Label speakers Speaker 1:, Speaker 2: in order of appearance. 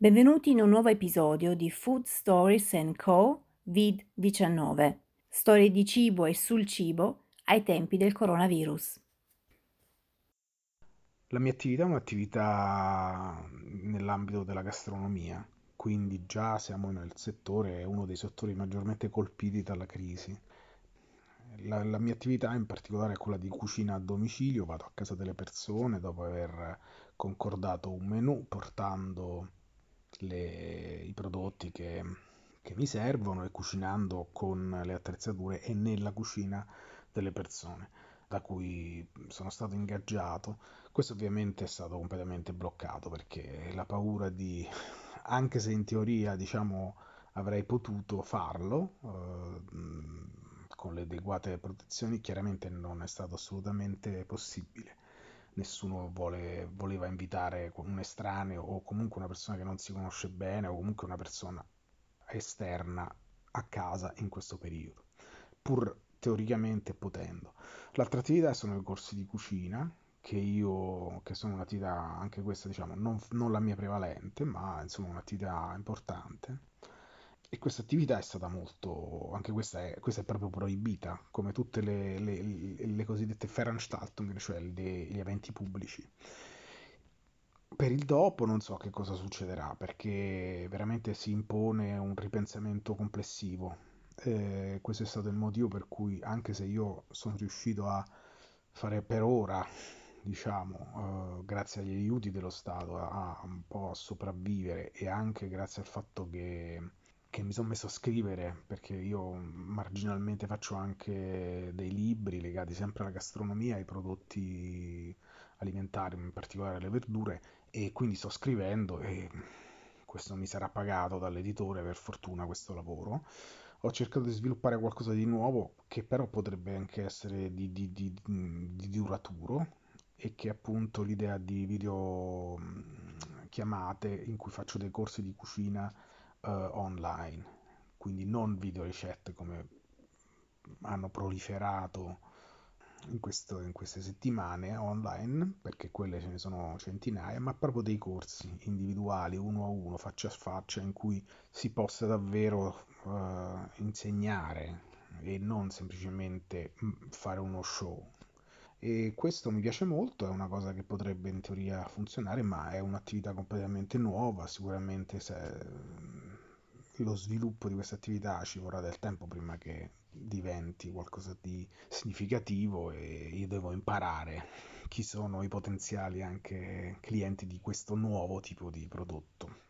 Speaker 1: Benvenuti in un nuovo episodio di Food Stories Co. Vid-19, storie di cibo e sul cibo ai tempi del coronavirus.
Speaker 2: La mia attività è un'attività nell'ambito della gastronomia, quindi già siamo nel settore, uno dei settori maggiormente colpiti dalla crisi. La, la, mia attività in particolare è quella di cucina a domicilio, vado a casa delle persone dopo aver concordato un menù portando le, i prodotti che, che mi servono e cucinando con le attrezzature e nella cucina delle persone da cui sono stato ingaggiato. Questo ovviamente è stato completamente bloccato perché la paura di, anche se in teoria diciamo avrei potuto farlo eh, con le adeguate protezioni, chiaramente non è stato assolutamente possibile nessuno vuole, voleva invitare un estraneo o comunque una persona che non si conosce bene o comunque una persona esterna a casa in questo periodo, pur teoricamente potendo. L'altra attività sono i corsi di cucina, che io, che sono un'attività, anche questa diciamo, non, non la mia prevalente, ma insomma un'attività importante e questa attività è stata molto, anche questa è, questa è proprio proibita, come tutte le, le, le cosiddette Veranstaltung, cioè le, gli eventi pubblici. Per il dopo non so che cosa succederà, perché veramente si impone un ripensamento complessivo. Eh, questo è stato il motivo per cui, anche se io sono riuscito a fare per ora, diciamo, eh, grazie agli aiuti dello Stato, a, a un po' a sopravvivere e anche grazie al fatto che che mi sono messo a scrivere perché io marginalmente faccio anche dei libri legati sempre alla gastronomia ai prodotti alimentari, in particolare alle verdure, e quindi sto scrivendo e questo mi sarà pagato dall'editore per fortuna questo lavoro. Ho cercato di sviluppare qualcosa di nuovo che però potrebbe anche essere di, di, di, di duraturo e che è appunto l'idea di video chiamate in cui faccio dei corsi di cucina uh, online, quindi non video ricette come hanno proliferato in, questo, in, queste settimane online, perché quelle ce ne sono centinaia, ma proprio dei corsi individuali, uno a uno, faccia a faccia, in cui si possa davvero uh, insegnare e non semplicemente mm, fare uno show. E questo mi piace molto, è una cosa che potrebbe in teoria funzionare, ma è un'attività completamente nuova, sicuramente se, lo sviluppo di questa attività ci vorrà del tempo prima che diventi qualcosa di significativo e io devo imparare chi sono i potenziali anche clienti di questo nuovo tipo di prodotto.